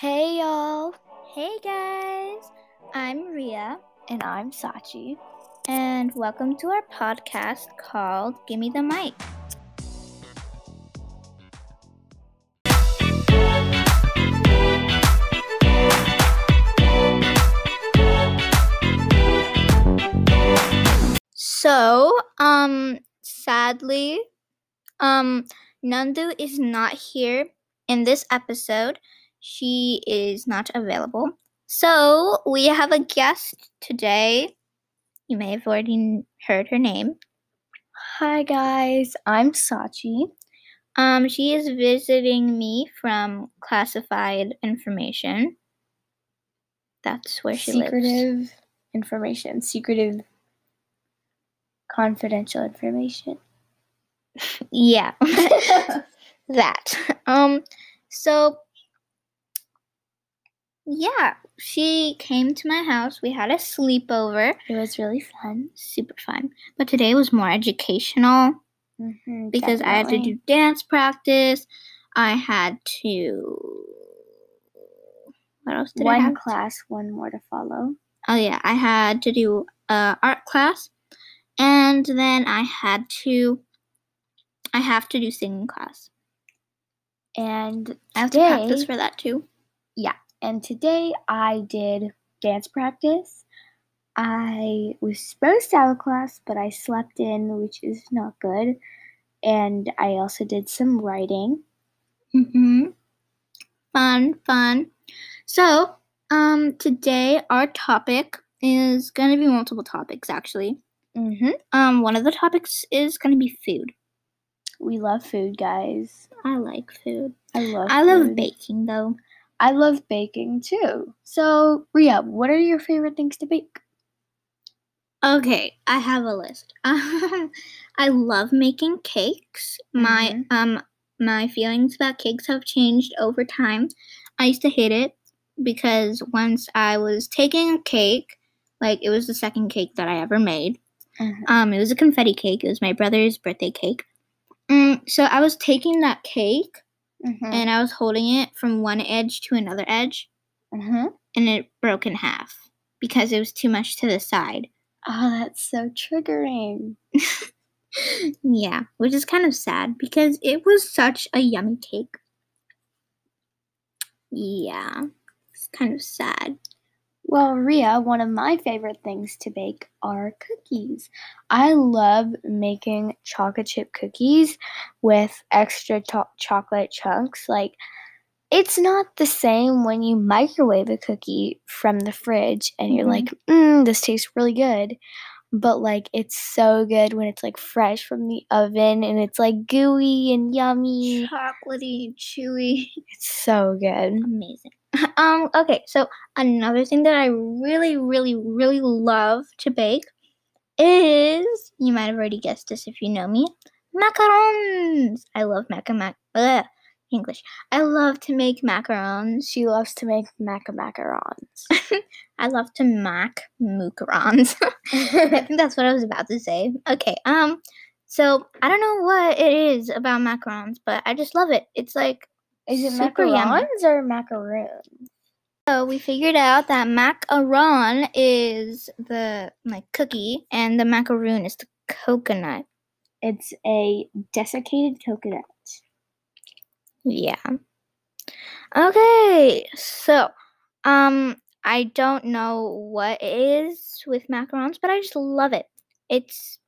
Hey y'all, Hey guys, I'm Rhea, and I'm Sachi. and welcome to our podcast called Gimme the Mic. So, um, sadly, um, Nandu is not here in this episode. She is not available. So, we have a guest today. You may have already heard her name. Hi guys, I'm Sachi. Um, she is visiting me from classified information. That's where she lives. secretive information, secretive, confidential information. Yeah, that. Um, so yeah, she came to my house. We had a sleepover. it was really fun Super fun. But today was more educational Mhm, because I had to do dance practice. I had to. What else did I have? one class, one more to follow. Oh yeah, I had to do uh, art class, and then I had to. I have to do singing class. And I have to practice for that too. And today I did dance practice. I was supposed to have a class, but I slept in, which is not good. And I also did some writing. Mm-hmm. Fun, fun. So, um, today our topic is going to be multiple topics actually. Mm-hmm. Um, one of the topics is going to be food. We love food, guys. I like food. I love. I love baking though. I love baking too. So, Rhea, what are your favorite things to bake? Okay, I have a list. I love making cakes. My Mhm. um my feelings about cakes have changed over time. I used to hate it because once I was taking a cake, like it was the second cake that I ever made. Um, it was a confetti cake. It was my brother's birthday cake. Mm, so I was taking that cake Mhm. and I was holding it from one edge to another edge, Mhm. and it broke in half because it was too much to the side. Oh, that's so triggering. yeah, which is kind of sad because it was such a yummy cake. Yeah, it's kind of sad. Well, Rhea, one of my favorite things to bake are cookies. I love making chocolate chip cookies with extra to- chocolate chunks. Like, it's not the same when you microwave a cookie from the fridge and you're Mhm. like, mm, this tastes really good. But, like, it's so good when it's like fresh from the oven and it's like gooey and yummy. Chocolatey, and chewy. It's so good. amazing. Um, okay, so another thing that I really, really, really love to bake is you might have already guessed this if you know me. Macarons. I love maca mac ugh, English. I love to make macarons. She loves to make maca macarons. I love to mac macarons. I think that's what I was about to say. Okay, um, so I don't know what it is about macarons, but I just love it. It's like Is it Super yummy. macarons or macaroons? So we figured out that macaron is the like cookie and the macaroon is the coconut. It's a desiccated coconut. Yeah. Okay. So, um I don't know what it is with macarons, but I just love it. It's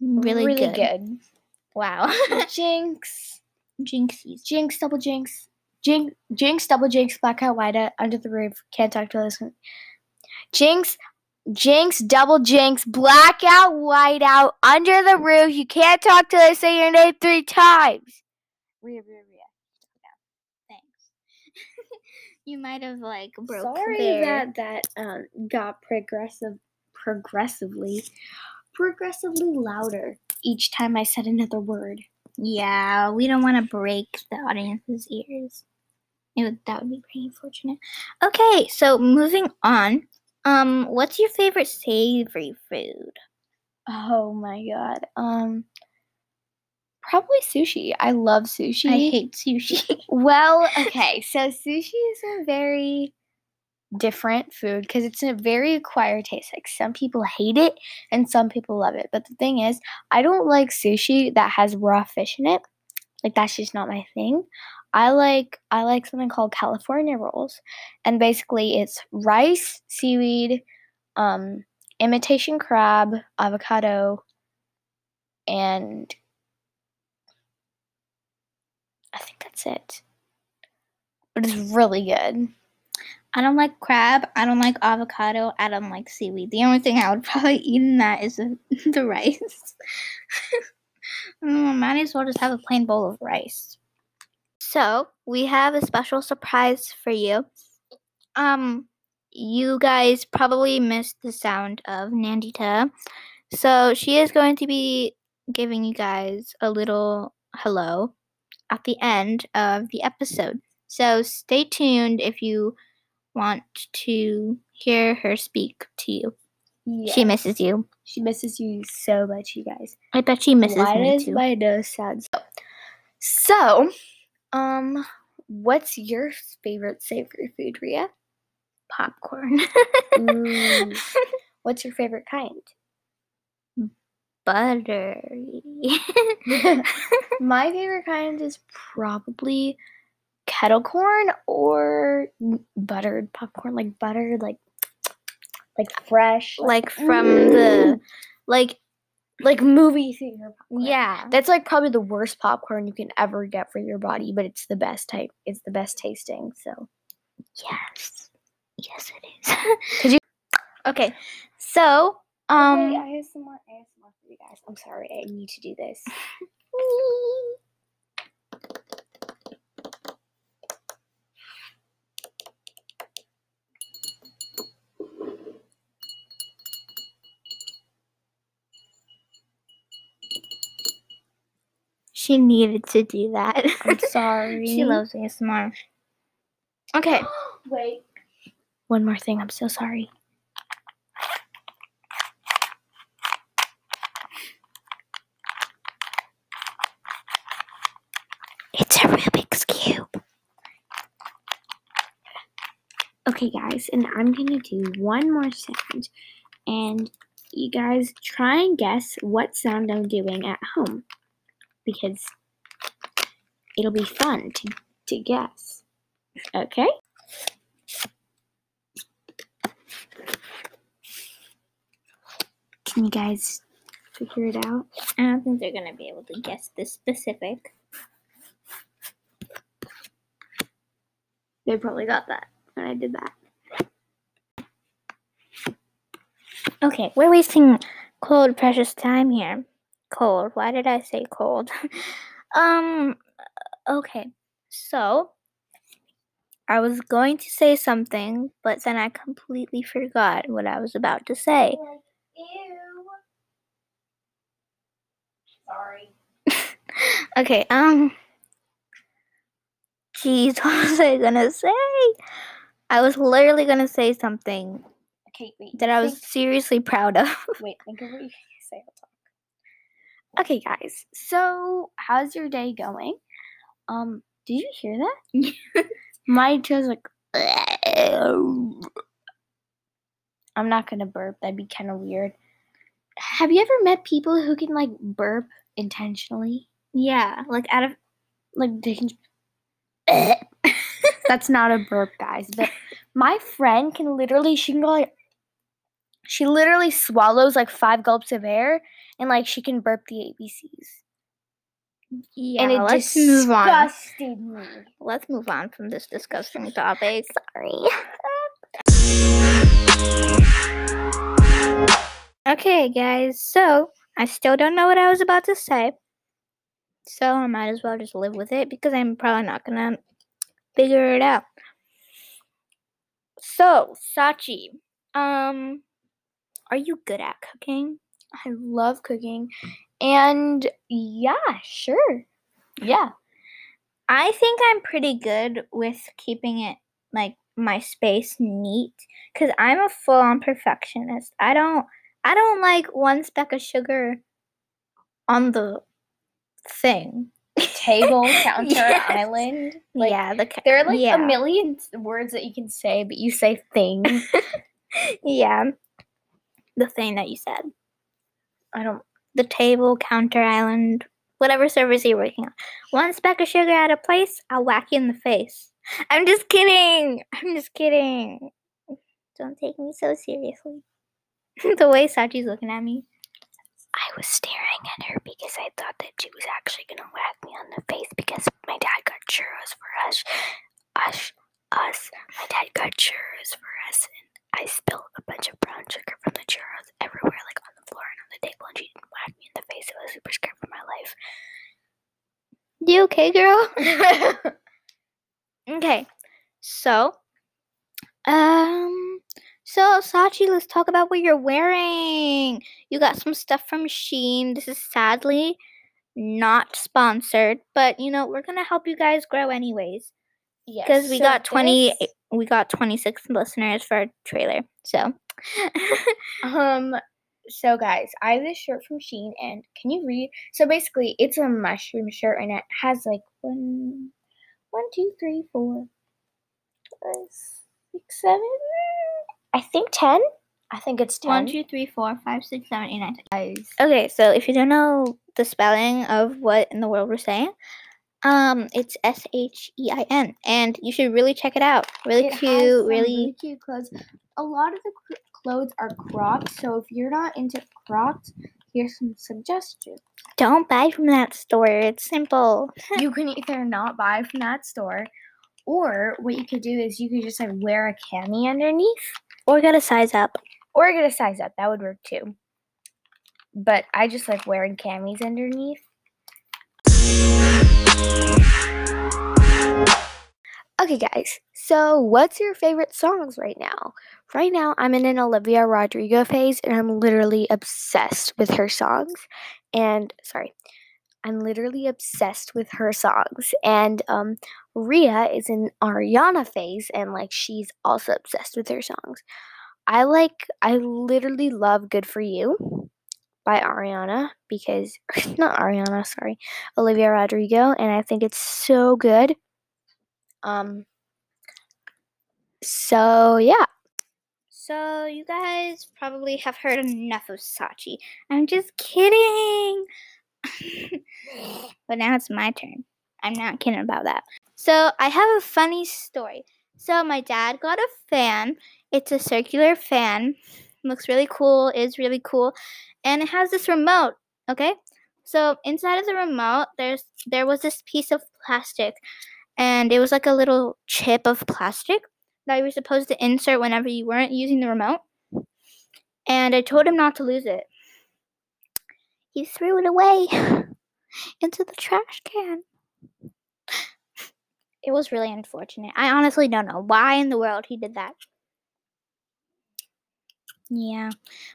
really, good. Wow. jinx. Jinxies. Jinx, double jinx. Jinx, jinx, double jinx, black blackout, whiteout, under the roof, can't talk to listen. Jinx, jinx, double jinx, blackout, whiteout, under the roof, you can't talk till I say your name three times. Rhea, Rhea, Rhea. Thanks. you might have like broke Sorry there. that that um, got progressive, progressively, progressively louder each time I said another word. Yeah, we don't want to break the audience's ears. It would, that would be pretty unfortunate. Okay, so moving on. Um, what's your favorite savory food? Oh my god. Um, Probably sushi. I love sushi. I hate sushi. Well, okay, so sushi is a very different food because it's a very acquired taste. Like some people hate it and some people love it. But the thing is, I don't like sushi that has raw fish in it. Like that's just not my thing. I like I like something called California rolls. And basically it's rice, seaweed, um, imitation crab, avocado, and I think that's it. But it's really good. I don't like crab. I don't like avocado. I don't like seaweed. The only thing I would probably eat in that is the, rice. mm, might as well just have a plain bowl of rice. So we have a special surprise for you. Um, you guys probably missed the sound of Nandita, so she is going to be giving you guys a little hello at the end of the episode. So stay tuned if you want to hear her speak to you. Yeah. She misses you. She misses you so much, you guys. I bet she misses Why me does too. my nose sound so? So, um, what's your favorite savory food, Rhea? Popcorn. Ooh. what's your favorite kind? Buttery. My favorite kind is probably kettle corn or buttered popcorn, like buttered, like like fresh, like from the Mm. like like movie theater popcorn. yeah. That's like probably the worst popcorn you can ever get for your body, but it's the best type. It's the best tasting. So Yes. Yes it is. Could you- Okay. So, um Wait, I have some more ASMR for you guys. I'm sorry, I need to do this. she needed to do that. I'm sorry. she loves ASMR. Okay. Wait. One more thing. I'm so sorry. It's a Rubik's Cube. Okay, guys, and I'm gonna do one more sound, and you guys try and guess what sound I'm doing at home because it'll be fun to, to guess. Okay? Can you guys figure it out? I don't think they're gonna be able to guess this specific. They probably got that when I did that. Okay, we're wasting cold precious time here. Cold. Why did I say cold? um okay. So I was going to say something, but then I completely forgot what I was about to say. Ew. Sorry. Okay, um Jeez, what was I gonna say? I was literally gonna say something Okay, wait. that I was seriously proud of. Wait, think of what you say. Okay, guys. So, how's your day going? Um, did you hear that? My toes like. I'm not gonna burp. That'd be kind of weird. Have you ever met people who can like burp intentionally? yeah, like out of Like they can. That's not a burp, guys. But my friend can literally. She can go like. She literally swallows like five gulps of air, and like she can burp the ABCs. yeah. and it let's move on. me. Let's move on from this disgusting topic. Sorry. Okay, guys, so I still don't know what I was about to say. So I might as well just live with it because I'm probably not gonna figure it out. So, Sachi, um, are you good at cooking? I love cooking, and yeah, sure, yeah. I think I'm pretty good with keeping it like my space neat cuz I'm a full-on perfectionist. I don't I don't like one speck of sugar on the thing. Table, counter, Yes. island. Like, yeah, the ca- There are like yeah. a million words that you can say, but you say thing. yeah, the thing that you said. I don't. The table, counter, island, whatever service you're working on. One speck of sugar out of place, I'll whack you in the face. I'm just kidding. I'm just kidding. Don't take me so seriously. the way Sachi's looking at me. I was staring at her because I thought that she was actually gonna whack me on the face because my dad got churros for us. Us, us. My dad got churros for us, and I spilled a bunch of brown sugar from the churros everywhere, like on the floor and on the table, and she didn't whack me in the face. I was super scared for my life. You okay, girl? okay. So, um, so Sachi, let's talk about what you're wearing. You got some stuff from Shein. This is sadly not sponsored, but you know, we're gonna help you guys grow anyways. Yes, Because we so got 20 this- we got 26 listeners for our trailer. So, Um. So guys, I have this shirt from Shein, and can you read? So basically, it's a mushroom shirt, and it has like one, one, two, three, four, five, six, seven. I think ten. I think it's ten. one, two, three, four, five, six, seven, eight, nine, ten. guys. Okay, so if you don't know the spelling of what in the world we're saying, um, it's S H E I N, and you should really check it out. Really It cute, some really. cute clothes. A lot of the clothes are cropped, so if you're not into cropped, here's some suggestions. Don't buy from that store. It's simple. you can either not buy from that store, or what you could do is you could just like wear a cami underneath, Or get a size up. or get a size up. That would work too. But I just like wearing camis underneath. Okay, guys. So, what's your favorite songs right now? Right now, I'm in an Olivia Rodrigo phase, and I'm literally obsessed with her songs. And sorry, I'm literally obsessed with her songs. And um, Rhea is in Ariana phase, and like she's also obsessed with her songs. I like, I literally love "Good for You" by Ariana because not Ariana, sorry, Olivia Rodrigo, and I think it's so good. Um. So yeah, So you guys probably have heard enough of Sachi. I'm just kidding. but now it's my turn. I'm not kidding about that. So I have a funny story. So my dad got a fan. It's a circular fan. Looks really cool, is really cool. And it has this remote, okay? So inside of the remote there's there was this piece of plastic and it was like a little chip of plastic that you were supposed to insert whenever you weren't using the remote. And I told him not to lose it. He threw it away into the trash can. It was really unfortunate. I honestly don't know why in the world he did that. Yeah.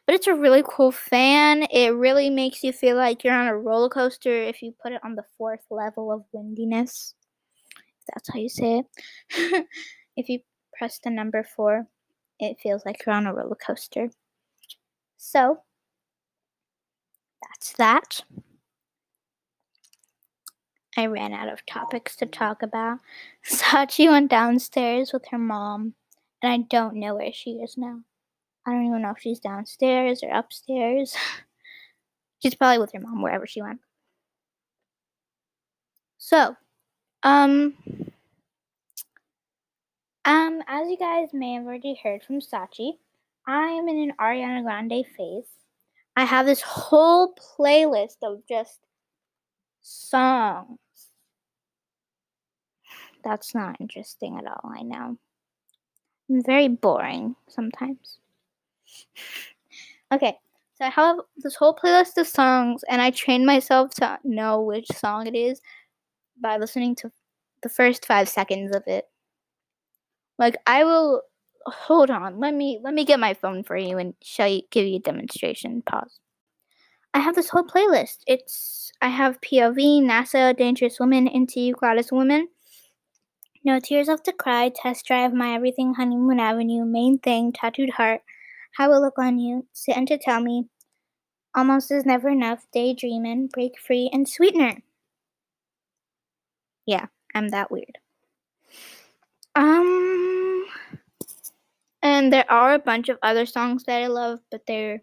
But it's a really cool fan. It really makes you feel like you're on a roller coaster if you put it on the fourth level of windiness. If that's how you say it. if you press the number four, it feels like you're on a roller coaster. So, that's that. I ran out of topics to talk about. Sachi went downstairs with her mom, and I don't know where she is now. I don't even know if she's downstairs or upstairs. she's probably with her mom wherever she went. So, um, um, as you guys may have already heard from Sachi, I am in an Ariana Grande phase. I have this whole playlist of just songs. That's not interesting at all, I know. I'm very boring sometimes. okay, so I have this whole playlist of songs, and I trained myself to know which song it is by listening to the first five seconds of it. Like I will hold on. Let me let me get my phone for you and show you give you a demonstration. Pause. I have this whole playlist. It's I have POV, NASA, Dangerous Woman, Into Goddess Woman. No Tears Left to Cry, Test Drive, My Everything, Honeymoon Avenue, Main Thing, Tattooed Heart, How I Look on You, Sit and to Tell Me, Almost Is Never Enough, Daydreamin', Break Free, and Sweetener. Yeah, I'm that weird. Um, and there are a bunch of other songs that I love, but they're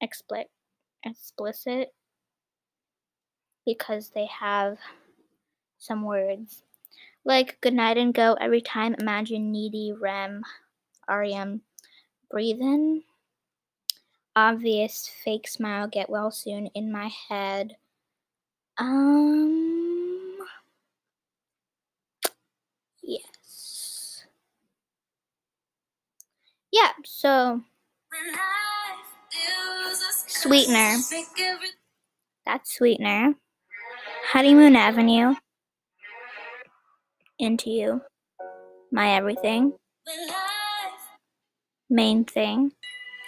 explicit, explicit because they have some words like goodnight and go every time. Imagine needy rem, REM, breathe in. Obvious fake smile, get well soon in my head. Um, yes. Yeah, so Sweetener. That's Sweetener. Honeymoon Avenue. Into You. My Everything. Main Thing.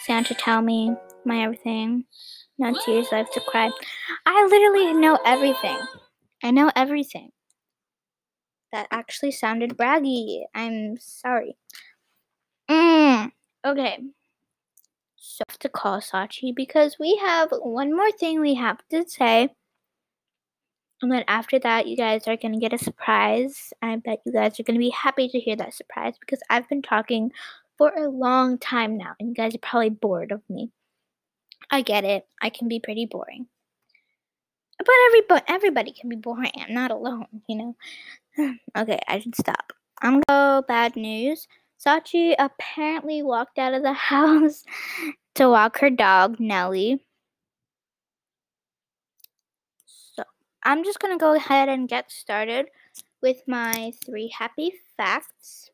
Santa Tell Me. My Everything. No Tears Left to Cry. I literally know everything. I know everything. That actually sounded braggy. I'm sorry. Okay. So I have to call Sachi because we have one more thing we have to say. And then after that, you guys are going to get a surprise. I bet you guys are going to be happy to hear that surprise because I've been talking for a long time now and you guys are probably bored of me. I get it. I can be pretty boring. But everybody, everybody can be boring. I'm not alone, you know? okay, I should stop. I'm going to go bad news. Sachi apparently walked out of the house to walk her dog, Nellie. So I'm just going to go ahead and get started with my three happy facts.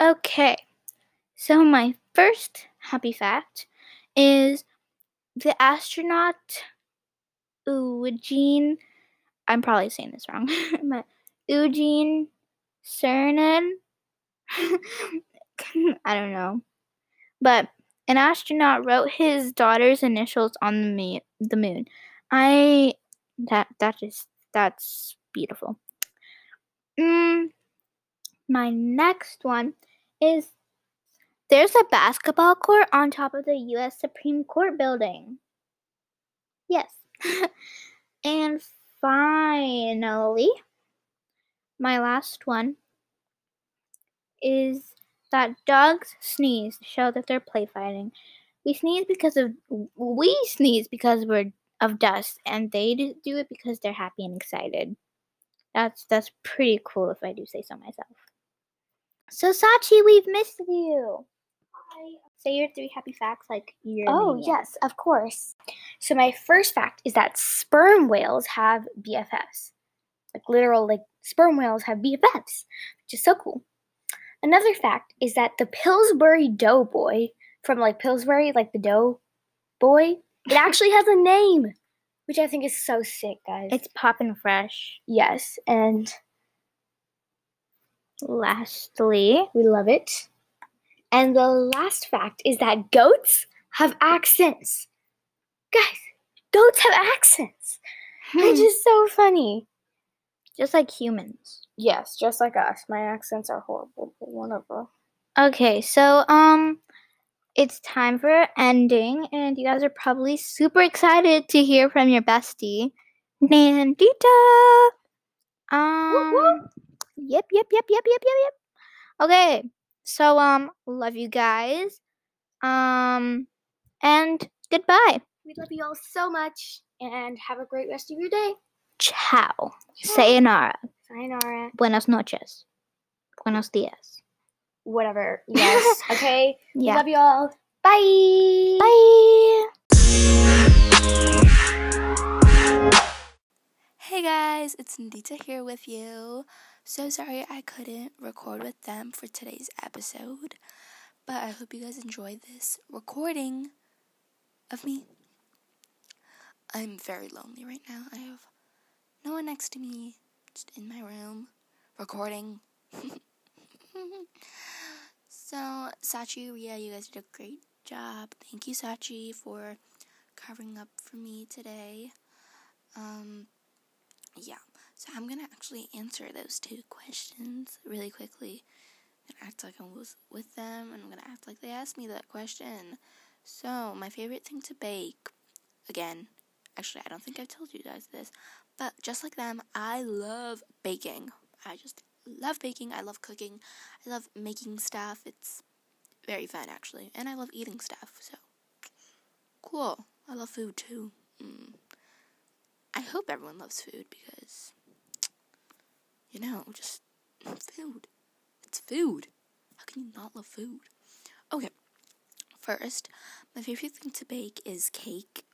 Okay, so my first happy fact is the astronaut Eugene I'm probably saying this wrong, but Eugene Cernan. I don't know. But an astronaut wrote his daughter's initials on the moon. The moon. I that that is that's beautiful. Mm, my next one is there's a basketball court on top of the U.S. Supreme Court building. Yes. and finally, my last one is that dogs sneeze to show that they're play fighting. We sneeze because of we sneeze because we're of dust, and they do it because they're happy and excited. That's that's pretty cool if I do say so myself. So Sachi, we've missed you. Say your three happy facts like you're. Oh, yes, of course. So, my first fact is that sperm whales have BFFs. Like, literal, like, sperm whales have BFFs, which is so cool. Another fact is that the Pillsbury Doughboy from, like, Pillsbury, like the dough boy, it actually has a name, which I think is so sick, guys. It's poppin' fresh. Yes, and lastly, we love it. And the last fact is that goats have accents. Guys, goats have accents. Hmm. Which is so funny. Just like humans. Yes, just like us. My accents are horrible, but whatever. Okay, so um it's time for ending, and you guys are probably super excited to hear from your bestie, Nandita. Um, yep, yep, yep, yep, yep, yep, yep. Okay, so um love you guys. Um and goodbye. We love you all so much and have a great rest of your day. Ciao. Ciao. Sayonara. Sayonara. Buenas noches. Buenos dias. Whatever. Yes. okay. Yeah. Love you all. Bye. Bye. Hey guys, it's Nandita here with you. So sorry I couldn't record with them for today's episode, but I hope you guys enjoyed this recording of me. I'm very lonely right now. I have no one next to me, just in my room, recording. so, Sachi, Rhea, you guys did a great job. Thank you, Sachi, for covering up for me today. Um, yeah. So I'm gonna actually answer those two questions really quickly. I'm act like I was with them, and I'm gonna act like they asked me that question. So, my favorite thing to bake. again, actually, I don't think I've told you guys this, but just like them, I love baking. I just love baking. I love cooking. I love making stuff. It's very fun, actually. And I love eating stuff, so cool. I love food too. Mm. I hope everyone loves food because, you know, just food. It's food. How can you not love food? Okay, first, my favorite thing to bake is cake.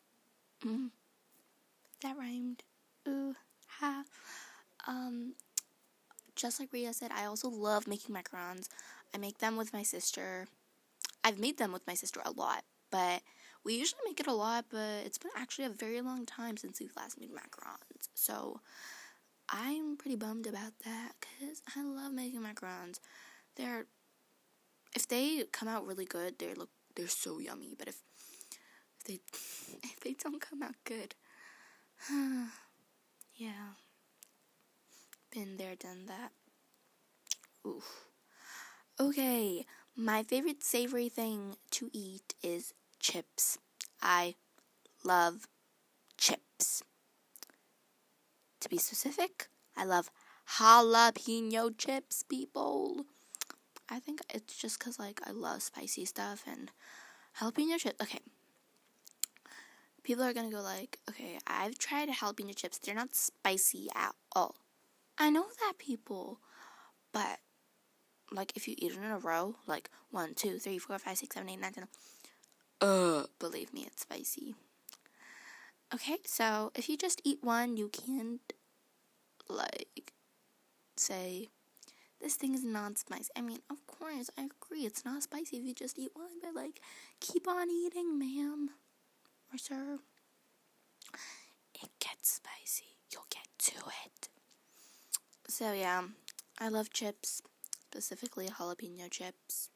Mm. That rhymed. Ooh, ha. Um, just like Rhea said, I also love making macarons. I make them with my sister. I've made them with my sister a lot, but we usually make it a lot, but it's been actually a very long time since we've last made macarons. So I'm pretty bummed about that because I love making macarons. They're if they come out really good, they look they're so yummy. But if if they if they don't come out good, yeah, been there, done that. Oof. Okay, my favorite savory thing to eat is chips. I love chips. To be specific, I love jalapeno chips, people. I think it's just because, like, I love spicy stuff and jalapeno chips. Okay. People are gonna go, like, okay, I've tried jalapeno chips. They're not spicy at all. I know that, people. But, like, if you eat it in a row, like, one, two, three, four, five, six, seven, eight, nine, ten, uh, believe me, it's spicy. Okay, so if you just eat one, you can't, like, say, this thing is not spicy. I mean, of course, I agree, it's not spicy if you just eat one, but, like, keep on eating, ma'am. Or sir. It gets spicy. You'll get to it. So, yeah, I love chips, specifically jalapeno chips.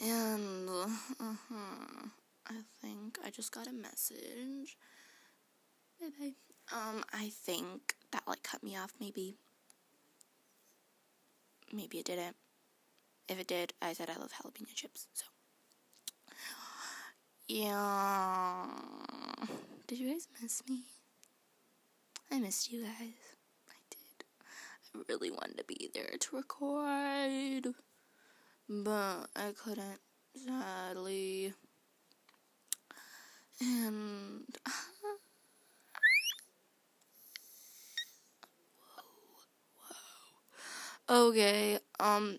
And uh-huh, I think I just got a message. Um, I think that like cut me off. Maybe. Maybe it didn't. If it did, I said I love jalapeno chips. So. Yeah. Did you guys miss me? I missed you guys. I did. I really wanted to be there to record but I couldn't, sadly. And Okay, um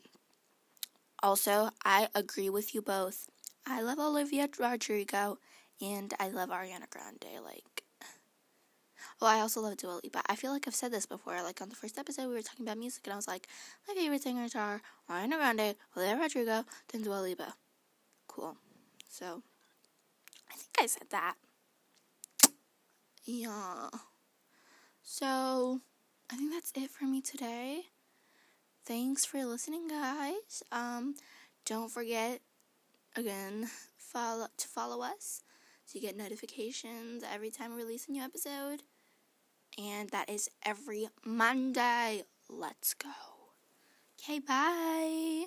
also I agree with you both. I love Olivia Rodrigo and I love Ariana Grande like well, I also love Dua Lipa. I feel like I've said this before. Like on the first episode, we were talking about music, and I was like, my favorite singers are Ariana Grande, Olivia Rodrigo, then Dua Lipa. Cool. So, think I said that. Yeah. So, I think that's it for me today. Thanks for listening, guys. Um, don't forget again follow to follow us so you get notifications every time we release a new episode and that is every Monday. Let's go. Okay, bye.